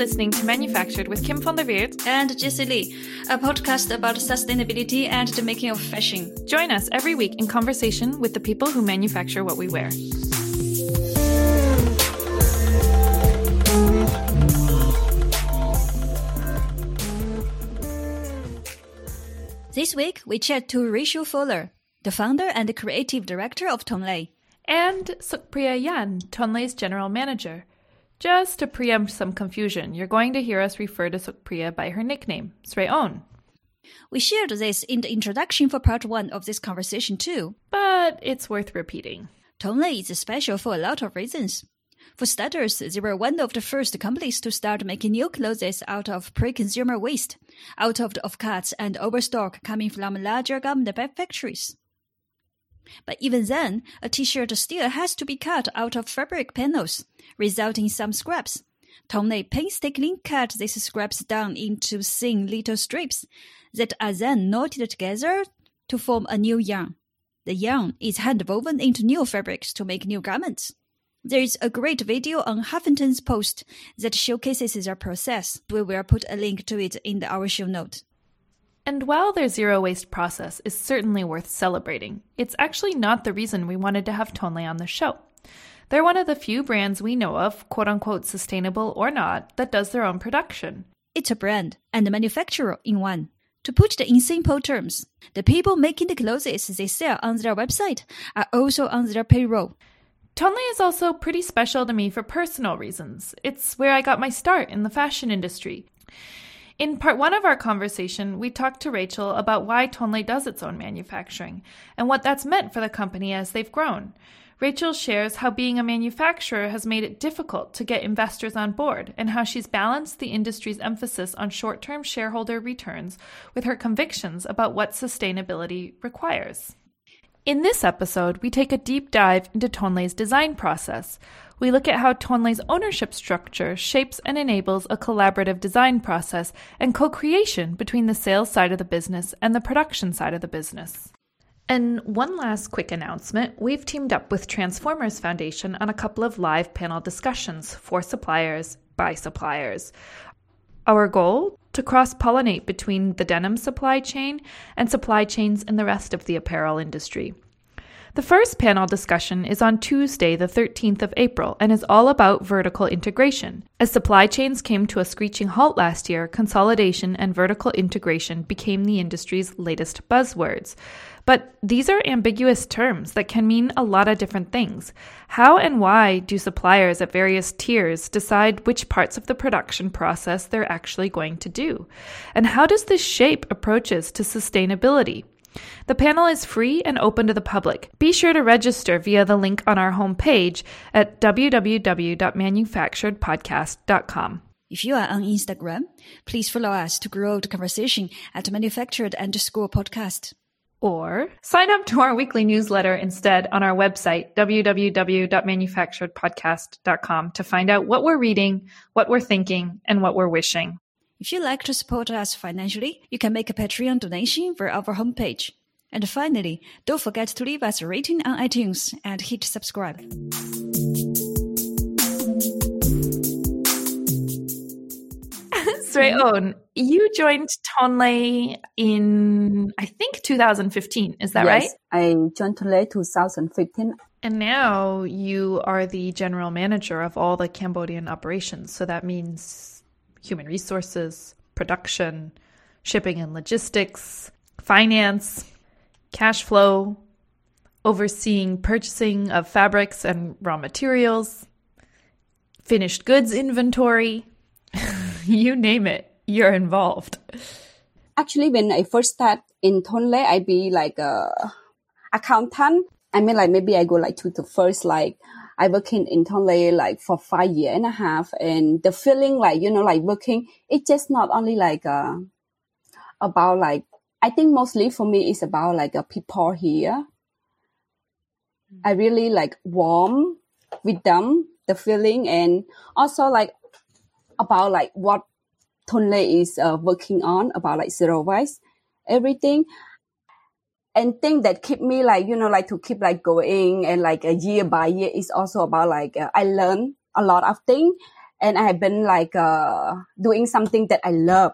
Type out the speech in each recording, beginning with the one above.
listening to Manufactured with Kim van der Weerd and Jessie Lee, a podcast about sustainability and the making of fashion. Join us every week in conversation with the people who manufacture what we wear. This week, we chat to Rachel Faller, the founder and creative director of Tonlé. And Sukpriya Yan, Tonlé's general manager. Just to preempt some confusion, you're going to hear us refer to Sukpriya by her nickname, Sreon. We shared this in the introduction for part one of this conversation too. But it's worth repeating. Tonlé is special for a lot of reasons. For starters, they were one of the first companies to start making new clothes out of pre-consumer waste, out of the offcuts and overstock coming from larger garment factories. But even then, a t-shirt still has to be cut out of fabric panels, resulting in some scraps. Tonlé painstakingly cut these scraps down into thin little strips that are then knotted together to form a new yarn. The yarn is hand woven into new fabrics to make new garments. There is a great video on Huffington's post that showcases their process. We will put a link to it in our show note. And while their zero waste process is certainly worth celebrating, it's actually not the reason we wanted to have Tonlé on the show. They're one of the few brands we know of, quote unquote sustainable or not, that does their own production. It's a brand and a manufacturer in one. To put it in simple terms, the people making the clothes they sell on their website are also on their payroll. Tonlé is also pretty special to me for personal reasons. It's where I got my start in the fashion industry. In part one of our conversation, we talked to Rachel about why Tonlé does its own manufacturing and what that's meant for the company as they've grown. Rachel shares how being a manufacturer has made it difficult to get investors on board and how she's balanced the industry's emphasis on short term shareholder returns with her convictions about what sustainability requires. In this episode, we take a deep dive into Tonlé's design process. We look at how Tonlé's ownership structure shapes and enables a collaborative design process and co creation between the sales side of the business and the production side of the business. And one last quick announcement we've teamed up with Transformers Foundation on a couple of live panel discussions for suppliers by suppliers. Our goal? To cross pollinate between the denim supply chain and supply chains in the rest of the apparel industry. The first panel discussion is on Tuesday, the 13th of April, and is all about vertical integration. As supply chains came to a screeching halt last year, consolidation and vertical integration became the industry's latest buzzwords. But these are ambiguous terms that can mean a lot of different things. How and why do suppliers at various tiers decide which parts of the production process they're actually going to do? And how does this shape approaches to sustainability? The panel is free and open to the public. Be sure to register via the link on our homepage at www.manufacturedpodcast.com. If you are on Instagram, please follow us to grow the conversation at manufactured underscore podcast. Or sign up to our weekly newsletter instead on our website, www.manufacturedpodcast.com, to find out what we're reading, what we're thinking, and what we're wishing. If you'd like to support us financially, you can make a Patreon donation via our homepage. And finally, don't forget to leave us a rating on iTunes and hit subscribe. Sreon, you joined Tonlé in, I think, 2015. Is that yes, right? I joined Tonlé 2015. And now you are the general manager of all the Cambodian operations. So that means human resources, production, shipping and logistics, finance, cash flow, overseeing purchasing of fabrics and raw materials, finished goods inventory. you name it, you're involved. Actually, when I first start in Tonlé, I be like a accountant. I mean, like maybe I go like to the first like I working in Tonlé like for five year and a half, and the feeling like you know like working, it's just not only like uh, about like I think mostly for me it's about like a people here. I really like warm with them, the feeling, and also like about like what Tonlé is uh, working on about like zero waste, everything. And thing that keep me like, you know, like to keep like going and like a year by year is also about like, uh, I learn a lot of things and I have been like uh, doing something that I love.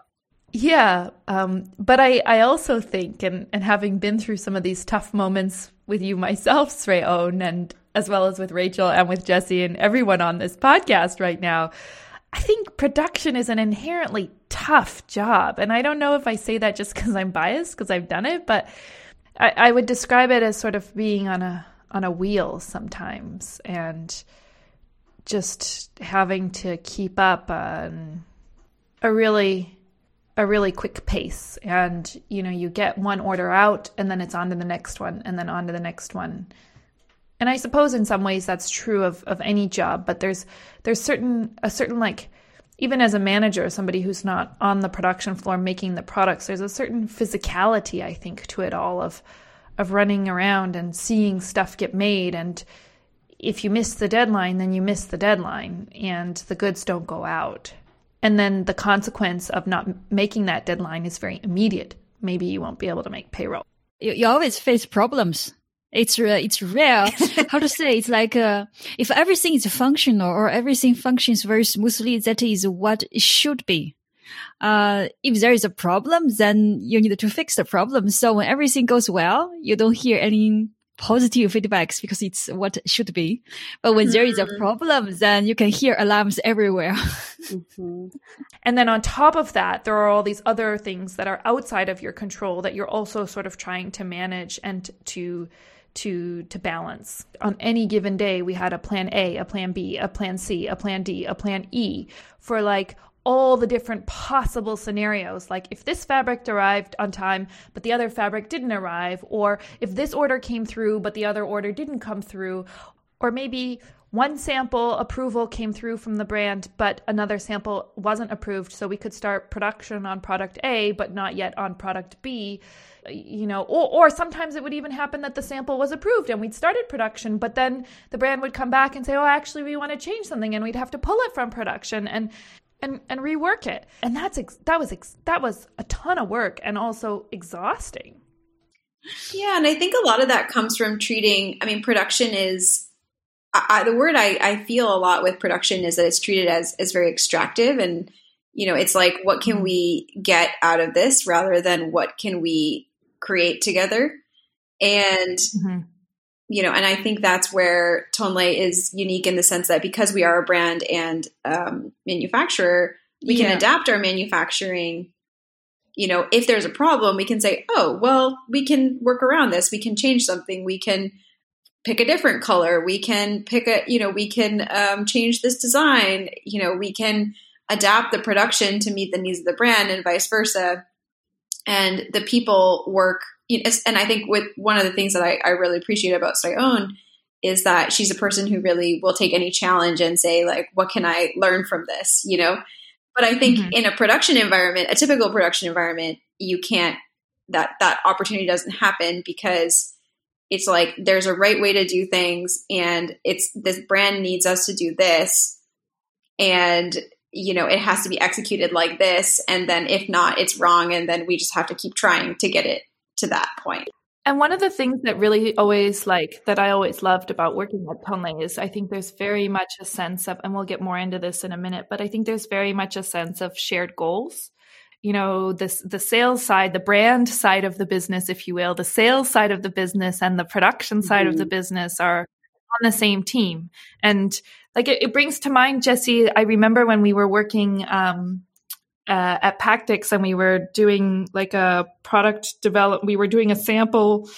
Yeah, um, but I, I also think, and, and having been through some of these tough moments with you myself, Sreon, and as well as with Rachel and with Jesse and everyone on this podcast right now, I think production is an inherently tough job. And I don't know if I say that just because I'm biased, because I've done it, but I, I would describe it as sort of being on a on a wheel sometimes and just having to keep up on a really a really quick pace. And you know you get one order out and then it's on to the next one and then on to the next one. And i suppose in some ways that's true of, of any job but there's there's certain a certain like even as a manager somebody who's not on the production floor making the products there's a certain physicality i think to it all of of running around and seeing stuff get made and if you miss the deadline, then you miss the deadline and the goods don't go out. And then the consequence of not making that deadline is very immediate. Maybe you won't be able to make payroll. You, you always face problems. It's uh, it's rare. How to say? It's like uh, if everything is functional or everything functions very smoothly, that is what it should be. Uh, if there is a problem, then you need to fix the problem. So when everything goes well, you don't hear any positive feedbacks because it's what it should be. But when mm-hmm. there is a mm-hmm. problem, then you can hear alarms everywhere. mm-hmm. And then on top of that, there are all these other things that are outside of your control that you're also sort of trying to manage and to to to balance. On any given day, we had a plan A, a plan B, a plan C, a plan D, a plan E for like all the different possible scenarios. Like if this fabric arrived on time, but the other fabric didn't arrive, or if this order came through, but the other order didn't come through, or maybe one sample approval came through from the brand, but another sample wasn't approved. So we could start production on product A, but not yet on product B. You know, or, or sometimes it would even happen that the sample was approved and we'd started production, but then the brand would come back and say, Oh, actually, we want to change something, and we'd have to pull it from production. And and and rework it. And that's ex- that was ex- that was a ton of work and also exhausting. Yeah, and I think a lot of that comes from treating. I mean, production is I, the word I, I feel a lot with production is that it's treated as as very extractive, and you know, it's like what can we get out of this rather than what can we create together. And mm-hmm you know, and I think that's where Tonlé is unique in the sense that because we are a brand and um, manufacturer, we yeah. can adapt our manufacturing. You know, if there's a problem, we can say, oh, well, we can work around this. We can change something. We can pick a different color. We can pick a, you know, we can um, change this design. You know, we can adapt the production to meet the needs of the brand and vice versa. And the people work you know, and I think with one of the things that I, I really appreciate about Sreon is that she's a person who really will take any challenge and say like, what can I learn from this? You know, but I think mm-hmm. in a production environment, a typical production environment, you can't that that opportunity doesn't happen because it's like there's a right way to do things and it's this brand needs us to do this and you know it has to be executed like this and then if not it's wrong and then we just have to keep trying to get it to that point. And one of the things that really always like that I always loved about working at Tonlé is I think there's very much a sense of, and we'll get more into this in a minute, but I think there's very much a sense of shared goals. You know, this the sales side, the brand side of the business, if you will, the sales side of the business and the production side mm-hmm. of the mm-hmm. business are on the same team. And like it, it, brings to mind, Jesse, I remember when we were working um, uh, at Pactics and we were doing like a product develop. We were doing a sample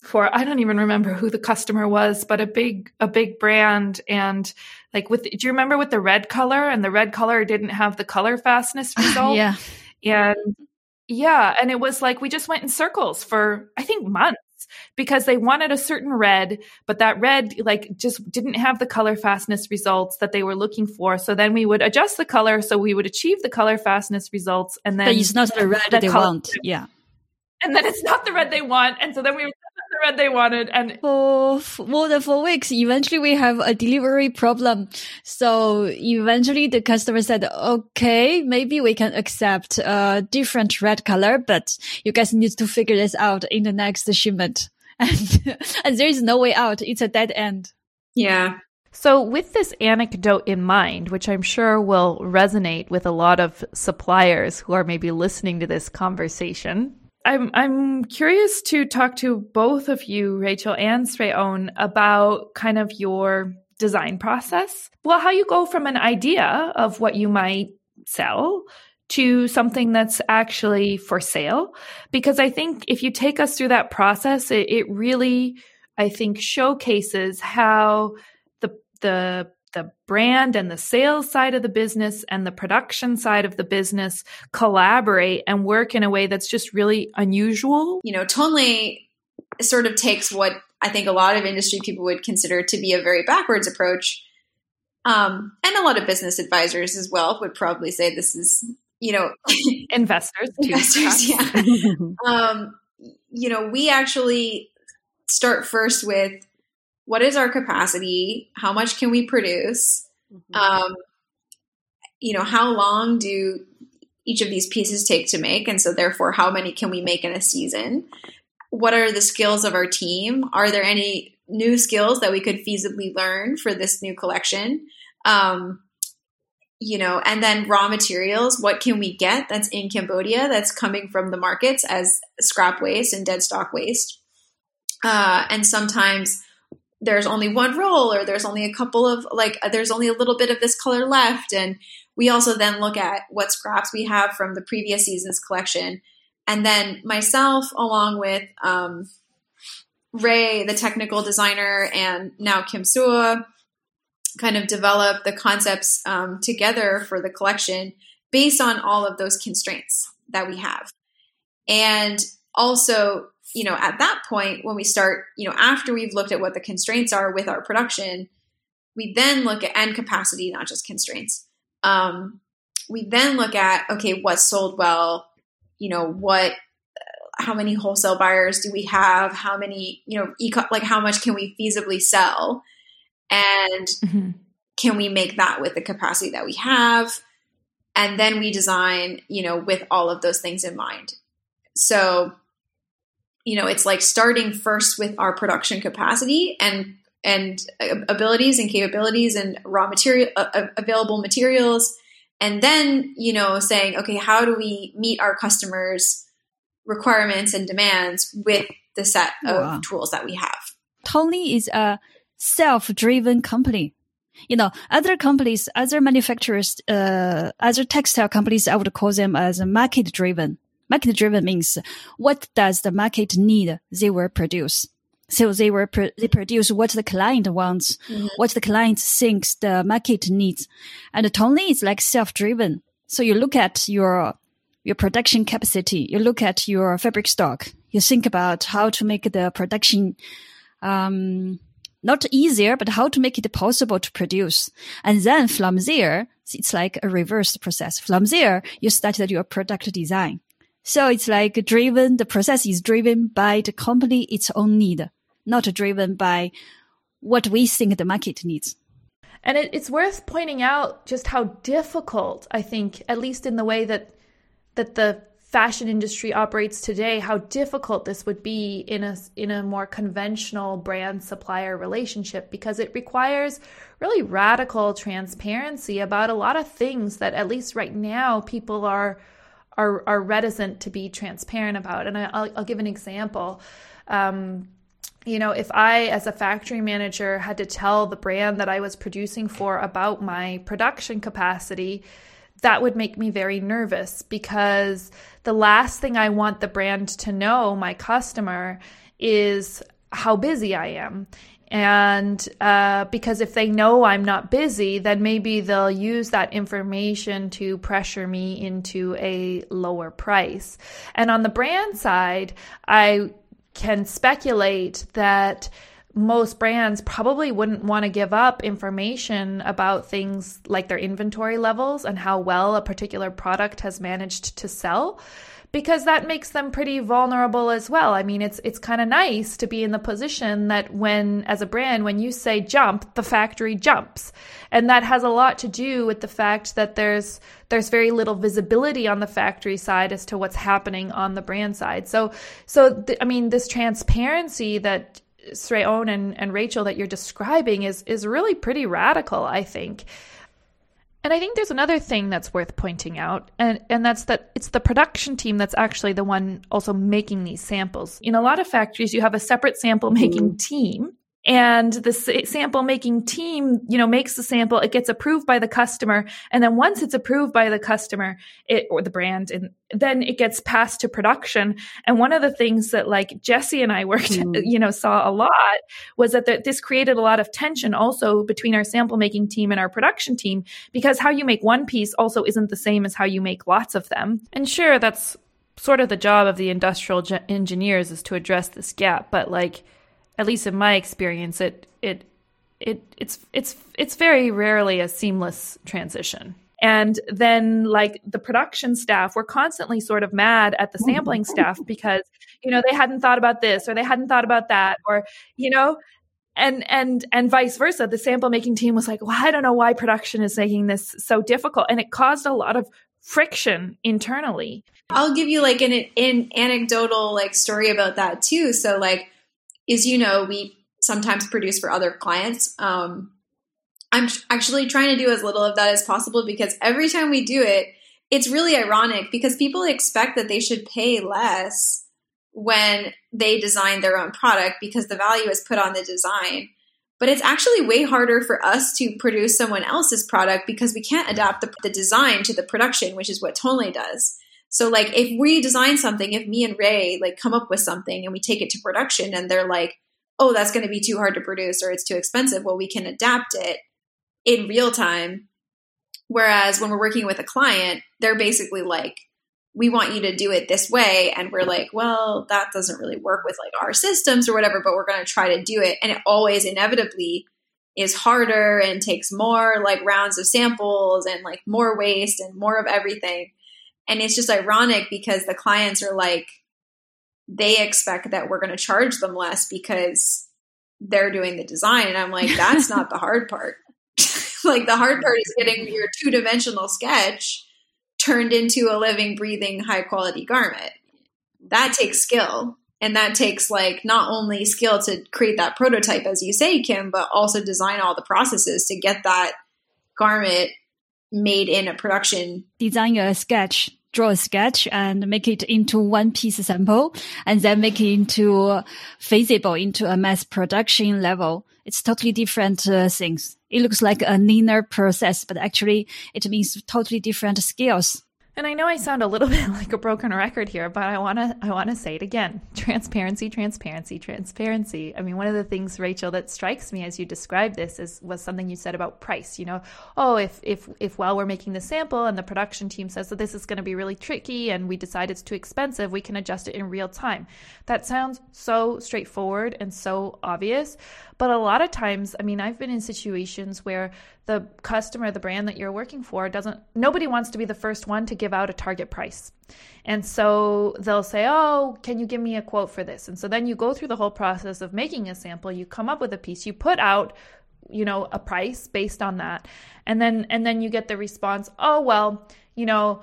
for I don't even remember who the customer was, but a big a big brand and like with do you remember with the red color and the red color didn't have the color fastness result? yeah. And yeah, and it was like we just went in circles for I think months because they wanted a certain red, but that red like just didn't have the color fastness results that they were looking for. So then we would adjust the color so we would achieve the color fastness results, and then but it's not the red they color- want. Yeah, and then it's not the red they want, and so then we would the red they wanted and for more than four weeks eventually we have a delivery problem. So eventually the customer said okay maybe we can accept a different red color but you guys need to figure this out in the next shipment. And and there is no way out. It's a dead end. Yeah. So, with this anecdote in mind, which I'm sure will resonate with a lot of suppliers who are maybe listening to this conversation, I'm I'm curious to talk to both of you, Rachel and Sreon, about kind of your design process. Well, how you go from an idea of what you might sell to something that's actually for sale. Because I think if you take us through that process, it, it really, I think, showcases how the the brand and the sales side of the business and the production side of the business collaborate and work in a way that's just really unusual. You know, Tonlé sort of takes what I think a lot of industry people would consider to be a very backwards approach. Um, and a lot of business advisors as well would probably say this is, you know, investors, investors, yeah. um, you know, we actually start first with what is our capacity? How much can we produce? Mm-hmm. Um, you know, how long do each of these pieces take to make? And so, therefore, how many can we make in a season? What are the skills of our team? Are there any new skills that we could feasibly learn for this new collection? Um, you know, and then raw materials. What can we get that's in Cambodia that's coming from the markets as scrap waste and dead stock waste? Uh, and sometimes there's only one roll or there's only a couple of like uh, there's only a little bit of this color left. And we also then look at what scraps we have from the previous season's collection. And then myself along with um, ray the technical designer and now kim sua kind of develop the concepts um, together for the collection based on all of those constraints that we have. And also you know, at that point, when we start, you know, after we've looked at what the constraints are with our production, we then look at end capacity, not just constraints. Um, we then look at, okay, what's sold well? You know, what, uh, how many wholesale buyers do we have? How many, you know, eco- like how much can we feasibly sell? And mm-hmm. can we make that with the capacity that we have? And then we design, you know, with all of those things in mind. So you know, it's like starting first with our production capacity and and abilities and capabilities and raw material uh, available materials. And then you know saying okay how do we meet our customers requirements and demands with the set of wow. tools that we have? Tony is a self-driven company. You know other companies other manufacturers uh, other textile companies i would call them as market driven Market driven means what does the market need? They will produce. So they will pr- they produce what the client wants, mm-hmm. what the client thinks the market needs. And Tonlé is like self driven. So you look at your your production capacity, you look at your fabric stock, you think about how to make the production um, not easier, but how to make it possible to produce. And then from there, it's like a reverse process. From there, you started your product design. So it's like driven, the process is driven by the company, its own need, not driven by what we think the market needs. And it, it's worth pointing out just how difficult, I think, at least in the way that that the fashion industry operates today, how difficult this would be in a in a more conventional brand supplier relationship because it requires really radical transparency about a lot of things that at least right now people are are are reticent to be transparent about. And I, will I'll give an example. Um, you know, if I, as a factory manager, had to tell the brand that I was producing for about my production capacity, that would make me very nervous because the last thing I want the brand to know, my customer, is how busy I am. And uh, because if they know I'm not busy, then maybe they'll use that information to pressure me into a lower price. And on the brand side, I can speculate that most brands probably wouldn't want to give up information about things like their inventory levels and how well a particular product has managed to sell because that makes them pretty vulnerable as well. I mean, it's it's kind of nice to be in the position that when as a brand when you say jump, the factory jumps. And that has a lot to do with the fact that there's there's very little visibility on the factory side as to what's happening on the brand side. So so th- I mean, this transparency that Sreon and, and Rachel that you're describing is is really pretty radical, I think. And I think there's another thing that's worth pointing out, and, and that's that it's the production team that's actually the one also making these samples. In a lot of factories, you have a separate sample making mm. team and the sample making team you know makes the sample it gets approved by the customer and then once it's approved by the customer it or the brand and then it gets passed to production and one of the things that like jesse and i worked mm. you know saw a lot was that the, this created a lot of tension also between our sample making team and our production team because how you make one piece also isn't the same as how you make lots of them and sure that's sort of the job of the industrial ge- engineers is to address this gap but like at least in my experience, it it it it's it's it's very rarely a seamless transition. And then like the production staff were constantly sort of mad at the oh, sampling staff because, you know, they hadn't thought about this or they hadn't thought about that or, you know, and and and vice versa. The sample making team was like, well, I don't know why production is making this so difficult. And it caused a lot of friction internally. I'll give you like an, an anecdotal like story about that too. So like is you know we sometimes produce for other clients. Um, I'm actually trying to do as little of that as possible because every time we do it, it's really ironic because people expect that they should pay less when they design their own product because the value is put on the design. But it's actually way harder for us to produce someone else's product because we can't adapt the, the design to the production, which is what Tonlé does. So like if we design something, if me and Ray like come up with something and we take it to production and they're like, oh, that's going to be too hard to produce or it's too expensive, well, we can adapt it in real time. Whereas when we're working with a client, they're basically like, we want you to do it this way. And we're like, well, that doesn't really work with like our systems or whatever, but we're going to try to do it. And it always inevitably is harder and takes more like rounds of samples and like more waste and more of everything. And it's just ironic because the clients are like, they expect that we're going to charge them less because they're doing the design. And I'm like, that's not the hard part. like, the hard part is getting your two dimensional sketch turned into a living, breathing, high quality garment. That takes skill. And that takes like not only skill to create that prototype, as you say, Kim, but also design all the processes to get that garment made in a production. Design a sketch draw a sketch and make it into one piece sample and then make it into feasible into a mass production level. It's totally different uh, things. It looks like a linear process, but actually it means totally different skills. And I know I sound a little bit like a broken record here, but I want to I want to say it again. Transparency, transparency, transparency. I mean, one of the things Rachel that strikes me as you describe this is was something you said about price, you know. Oh, if if if while we're making the sample and the production team says that this is going to be really tricky and we decide it's too expensive, we can adjust it in real time. That sounds so straightforward and so obvious, but a lot of times, I mean, I've been in situations where the customer, the brand that you're working for, doesn't, nobody wants to be the first one to give out a target price. And so they'll say, Oh, can you give me a quote for this? And so then you go through the whole process of making a sample, you come up with a piece, you put out you know a price based on that and then and then you get the response oh well you know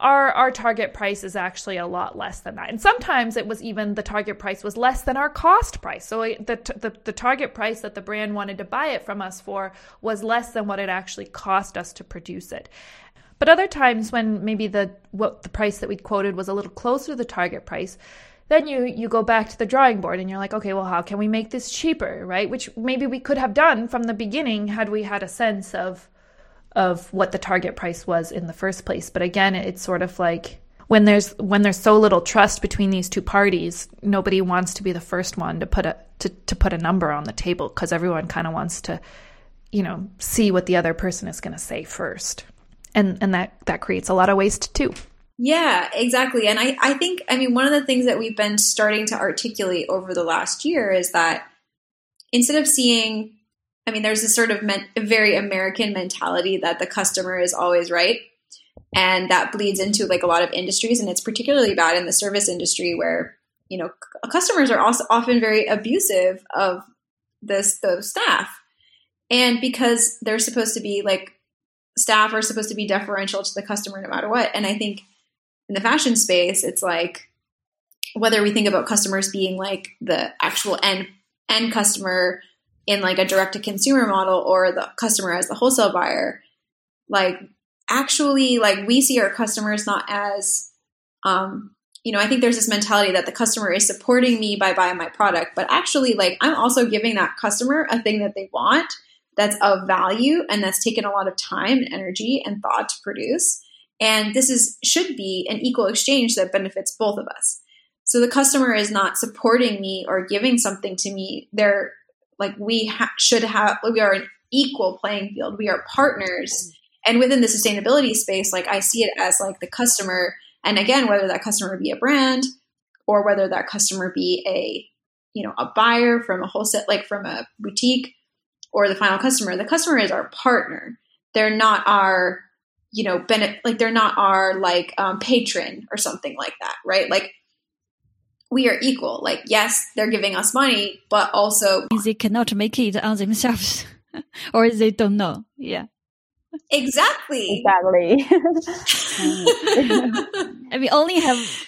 our our target price is actually a lot less than that. And sometimes it was even the target price was less than our cost price. So the, the the target price that the brand wanted to buy it from us for was less than what it actually cost us to produce it. But other times when maybe the what the price that we quoted was a little closer to the target price then you you go back to the drawing board and you're like okay well how can we make this cheaper right? Which maybe we could have done from the beginning had we had a sense of of what the target price was in the first place. But again, it's sort of like when there's when there's so little trust between these two parties, nobody wants to be the first one to put a to, to put a number on the table because everyone kind of wants to, you know, see what the other person is going to say first. And and that that creates a lot of waste too. Yeah, exactly. And I, I think, I mean, one of the things that we've been starting to articulate over the last year is that instead of seeing I mean, there's this sort of men- very American mentality that the customer is always right. And that bleeds into like a lot of industries. And it's particularly bad in the service industry where, you know, c- customers are also often very abusive of this, the staff. And because they're supposed to be like, staff are supposed to be deferential to the customer no matter what. And I think in the fashion space, it's like, whether we think about customers being like the actual end end customer in like a direct to consumer model or the customer as the wholesale buyer, like actually like we see our customers not as um you know, I think there's this mentality that the customer is supporting me by buying my product, but actually like I'm also giving that customer a thing that they want that's of value and that's taken a lot of time and energy and thought to produce. And this is should be an equal exchange that benefits both of us. So the customer is not supporting me or giving something to me. They're like we ha- should have we are an equal playing field. We are partners. And within the sustainability space, like I see it as like the customer and again, whether that customer be a brand or whether that customer be a you know a buyer from a wholesale like from a boutique or the final customer, the customer is our partner. They're not our you know benefit like they're not our like um, patron or something like that, right? Like we are equal. Like, yes, they're giving us money, but also they cannot make it on themselves, or they don't know. Yeah, exactly, exactly. and we only have.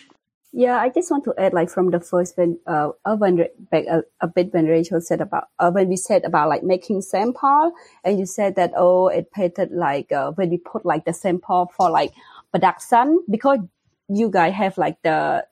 Yeah, I just want to add, like from the first when uh, Urban back a, a bit when Rachel said about uh, when we said about like making sample, and you said that oh, it painted like uh, when we put like the sample for like production because you guys have like the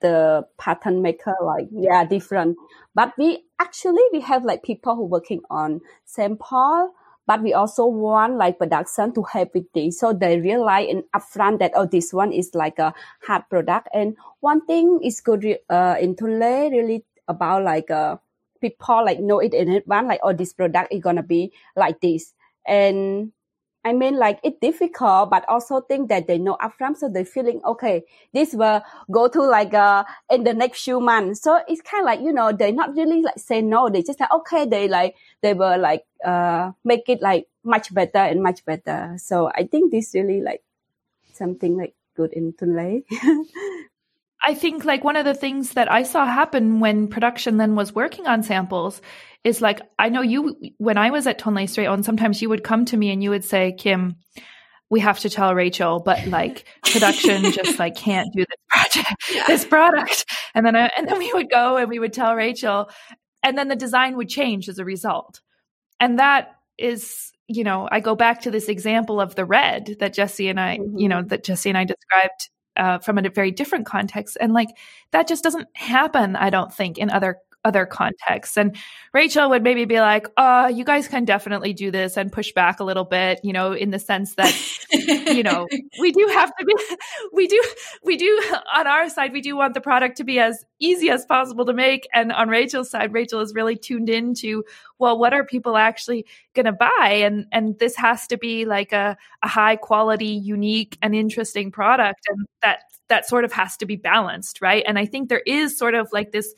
the pattern maker like yeah different. But we actually we have like people who working on sample but we also want like production to help with this. So they realize in upfront that oh this one is like a hard product. And one thing is good uh, in Tonlé really about like uh, people like know it in advance like oh this product is gonna be like this. And I mean, like it's difficult, but also think that they know upfront, so they're feeling okay. This will go to like uh in the next few months. So it's kind of like you know they're not really like say no. They just like okay, they like they will like uh make it like much better and much better. So I think this really like something like good in Tonlé. I think like one of the things that I saw happen when production then was working on samples is like I know you when I was at Tonlé Straight On, sometimes you would come to me and you would say, Kim, we have to tell Rachel, but like production just like can't do this project, this product. And then I, and then we would go and we would tell Rachel, and then the design would change as a result. And that is, you know, I go back to this example of the red that Jesse and I, mm-hmm. you know, that Jesse and I described uh, from a very different context. And like that just doesn't happen, I don't think, in other other contexts. And Rachel would maybe be like, uh, you guys can definitely do this and push back a little bit, you know, in the sense that, you know, we do have to be, we do, we do on our side, we do want the product to be as easy as possible to make. And on Rachel's side, Rachel is really tuned into, well, what are people actually going to buy? And, and this has to be like a, a high quality, unique and interesting product. And that, that sort of has to be balanced, right? And I think there is sort of like this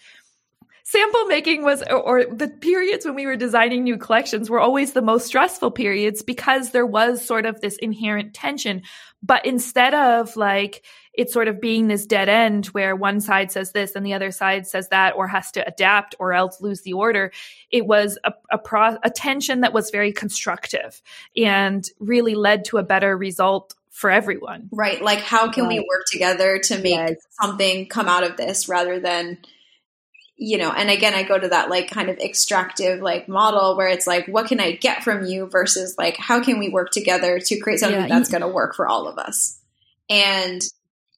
sample making was or the periods when we were designing new collections were always the most stressful periods because there was sort of this inherent tension but instead of like it sort of being this dead end where one side says this and the other side says that or has to adapt or else lose the order it was a, a, pro, a tension that was very constructive and really led to a better result for everyone right like how can right. we work together to make yes. something come out of this rather than you know, and again, I go to that like kind of extractive like model where it's like, what can I get from you versus like, how can we work together to create something yeah, that's going to work for all of us? And,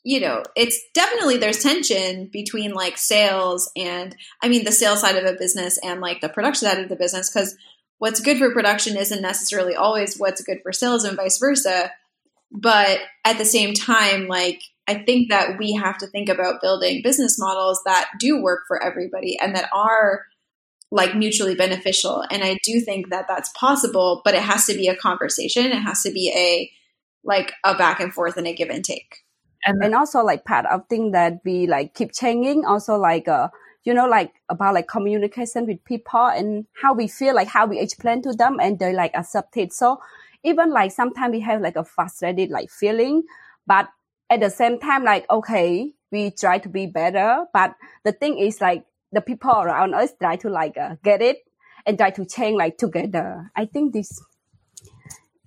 you know, it's definitely there's tension between like sales and, I mean, the sales side of a business and like the production side of the business because what's good for production isn't necessarily always what's good for sales and vice versa. But at the same time, like, I think that we have to think about building business models that do work for everybody and that are like mutually beneficial. And I do think that that's possible, but it has to be a conversation. It has to be a like a back and forth and a give and take. And, and also like part of thing that we like keep changing also like uh you know like about like communication with people and how we feel like how we explain to them and they like accept it so even like sometimes we have like a frustrated like feeling but at the same time, like, okay, we try to be better. But the thing is like the people around us try to like uh, get it and try to change like together. I think this,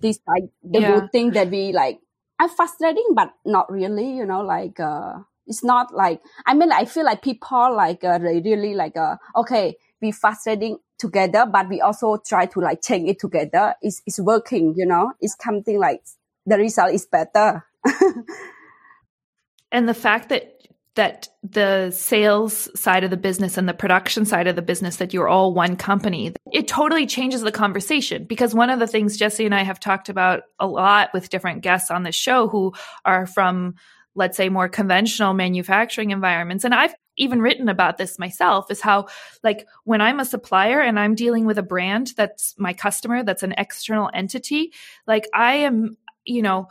this like the yeah. good thing that we like I'm frustrating, but not really, you know, like, uh, it's not like, I mean, I feel like people like, uh, they really like, uh, okay, we frustrating together, but we also try to like change it together. It's, it's working, you know, it's something like the result is better. and the fact that that the sales side of the business and the production side of the business that you're all one company it totally changes the conversation. Because one of the things jesse and i have talked about a lot with different guests on this show who are from let's say more conventional manufacturing environments and i've even written about this myself is how like when i'm a supplier and i'm dealing with a brand that's my customer that's an external entity like i am you know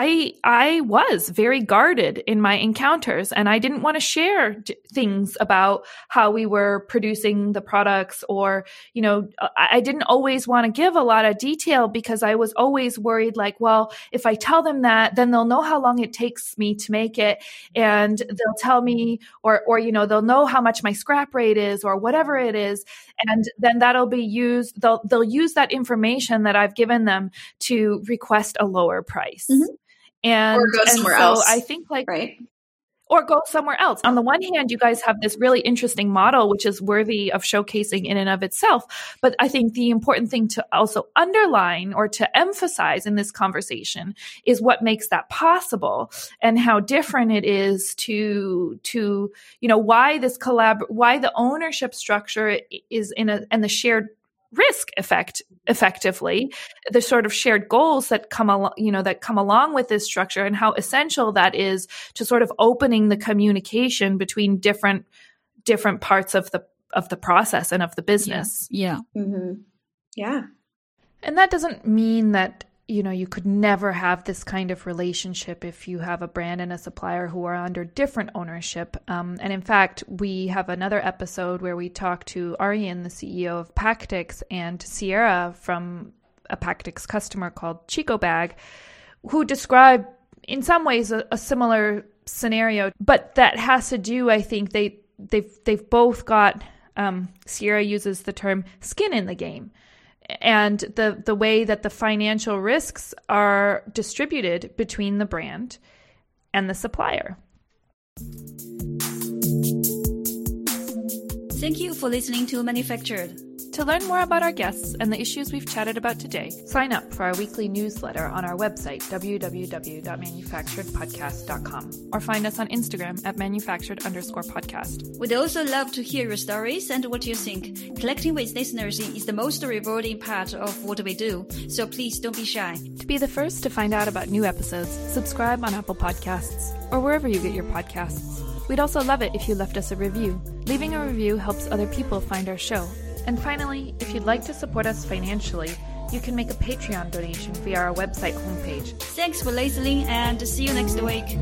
I I was very guarded in my encounters and I didn't want to share d- things about how we were producing the products or you know I, I didn't always want to give a lot of detail because I was always worried like well if I tell them that then they'll know how long it takes me to make it and they'll tell me or or you know they'll know how much my scrap rate is or whatever it is and then that'll be used they'll they'll use that information that I've given them to request a lower price. Mm-hmm and or go somewhere so else. I think like right or go somewhere else. On the one hand, you guys have this really interesting model, which is worthy of showcasing in and of itself. But I think the important thing to also underline or to emphasize in this conversation is what makes that possible and how different it is to, to, you know, why this collab, why the ownership structure is in a, and the shared risk effect effectively the sort of shared goals that come along you know that come along with this structure and how essential that is to sort of opening the communication between different different parts of the of the process and of the business yeah yeah, mm-hmm. yeah. and that doesn't mean that you know, you could never have this kind of relationship if you have a brand and a supplier who are under different ownership. Um, and in fact, we have another episode where we talk to Arian, the CEO of Pactics, and Sierra from a Pactics customer called Chico Bag, who describe in some ways a, a similar scenario, but that has to do, I think, they they've they've both got um, Sierra uses the term skin in the game and the the way that the financial risks are distributed between the brand and the supplier. Thank you for listening to Manufactured. To learn more about our guests and the issues we've chatted about today, sign up for our weekly newsletter on our website, www.manufacturedpodcast.com, or find us on Instagram at manufactured underscore podcast. We'd also love to hear your stories and what you think. Collecting with listeners is the most rewarding part of what we do, so please don't be shy. To be the first to find out about new episodes, subscribe on Apple Podcasts or wherever you get your podcasts. We'd also love it if you left us a review. Leaving a review helps other people find our show and finally, if you'd like to support us financially, you can make a Patreon donation via our website homepage. Thanks for listening and see you next week.